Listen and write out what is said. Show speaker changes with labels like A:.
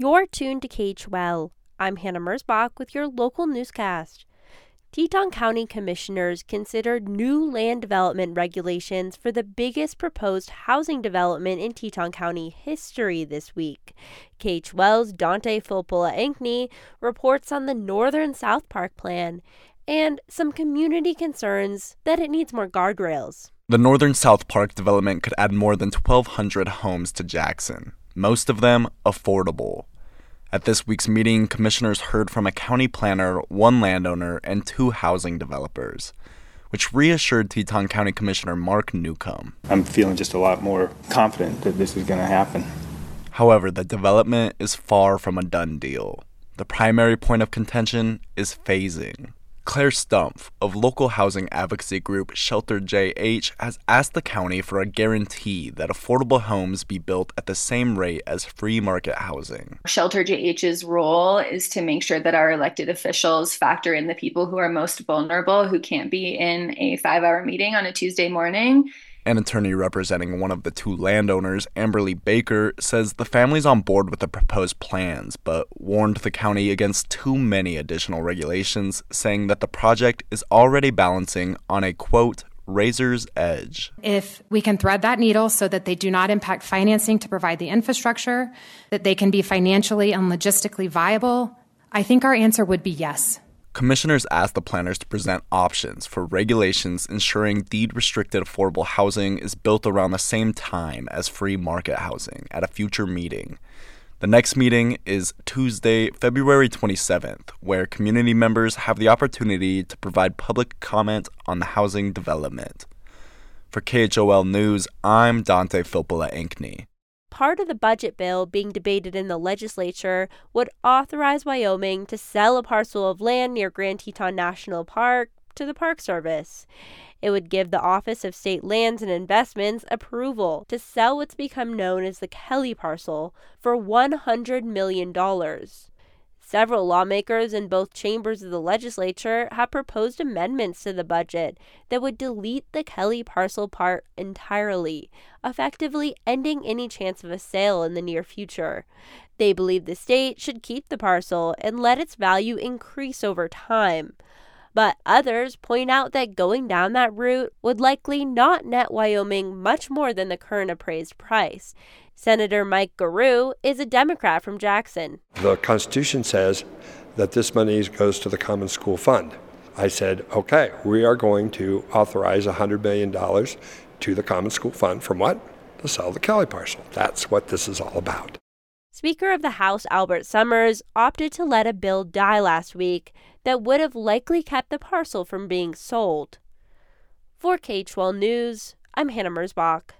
A: You're tuned to KHOL. I'm Hannah Mersbach with your local newscast. Teton County commissioners considered new land development regulations for the biggest proposed housing development in Teton County history this week. KHOL's Dante Filpula Ankney reports on the Northern South Park plan and some community concerns that it needs more guardrails.
B: The Northern South Park development could add more than 1,200 homes to Jackson, most of them affordable. At this week's meeting, commissioners heard from a county planner, one landowner, and two housing developers, which reassured Teton County Commissioner Mark Newcomb.
C: I'm feeling just a lot more confident that this is going to happen.
B: However, the development is far from a done deal. The primary point of contention is phasing. Claire Stumpf of local housing advocacy group Shelter JH has asked the county for a guarantee that affordable homes be built at the same rate as free market housing.
D: Shelter JH's role is to make sure that our elected officials factor in the people who are most vulnerable, who can't be in a five hour meeting on a Tuesday morning,
B: an attorney representing one of the two landowners, Amberly Baker, says the family's on board with the proposed plans, but warned the county against too many additional regulations, saying that the project is already balancing on a quote, razor's edge.
E: If we can thread that needle so that they do not impact financing to provide the infrastructure, that they can be financially and logistically viable, I think our answer would be yes.
B: Commissioners asked the planners to present options for regulations ensuring deed restricted affordable housing is built around the same time as free market housing at a future meeting. The next meeting is Tuesday, February 27th, where community members have the opportunity to provide public comment on the housing development. For KHOL News, I'm Dante Filpula Ankney
A: part of the budget bill being debated in the legislature would authorize Wyoming to sell a parcel of land near Grand Teton National Park to the Park Service. It would give the Office of State Lands and Investments approval to sell what's become known as the Kelly parcel for $100 million. Several lawmakers in both chambers of the legislature have proposed amendments to the budget that would delete the Kelly parcel part entirely, effectively ending any chance of a sale in the near future. They believe the state should keep the parcel and let its value increase over time. But others point out that going down that route would likely not net Wyoming much more than the current appraised price. Senator Mike Gierau is a Democrat from Jackson.
F: The Constitution says that this money goes to the Common School Fund. I said, okay, we are going to authorize $100 million to the Common School Fund from what? To sell the Kelly parcel. That's what this is all about.
A: Speaker of the House Albert Sommers opted to let a bill die last week that would have likely kept the parcel from being sold. For KHOL News, I'm Hannah Mersbach.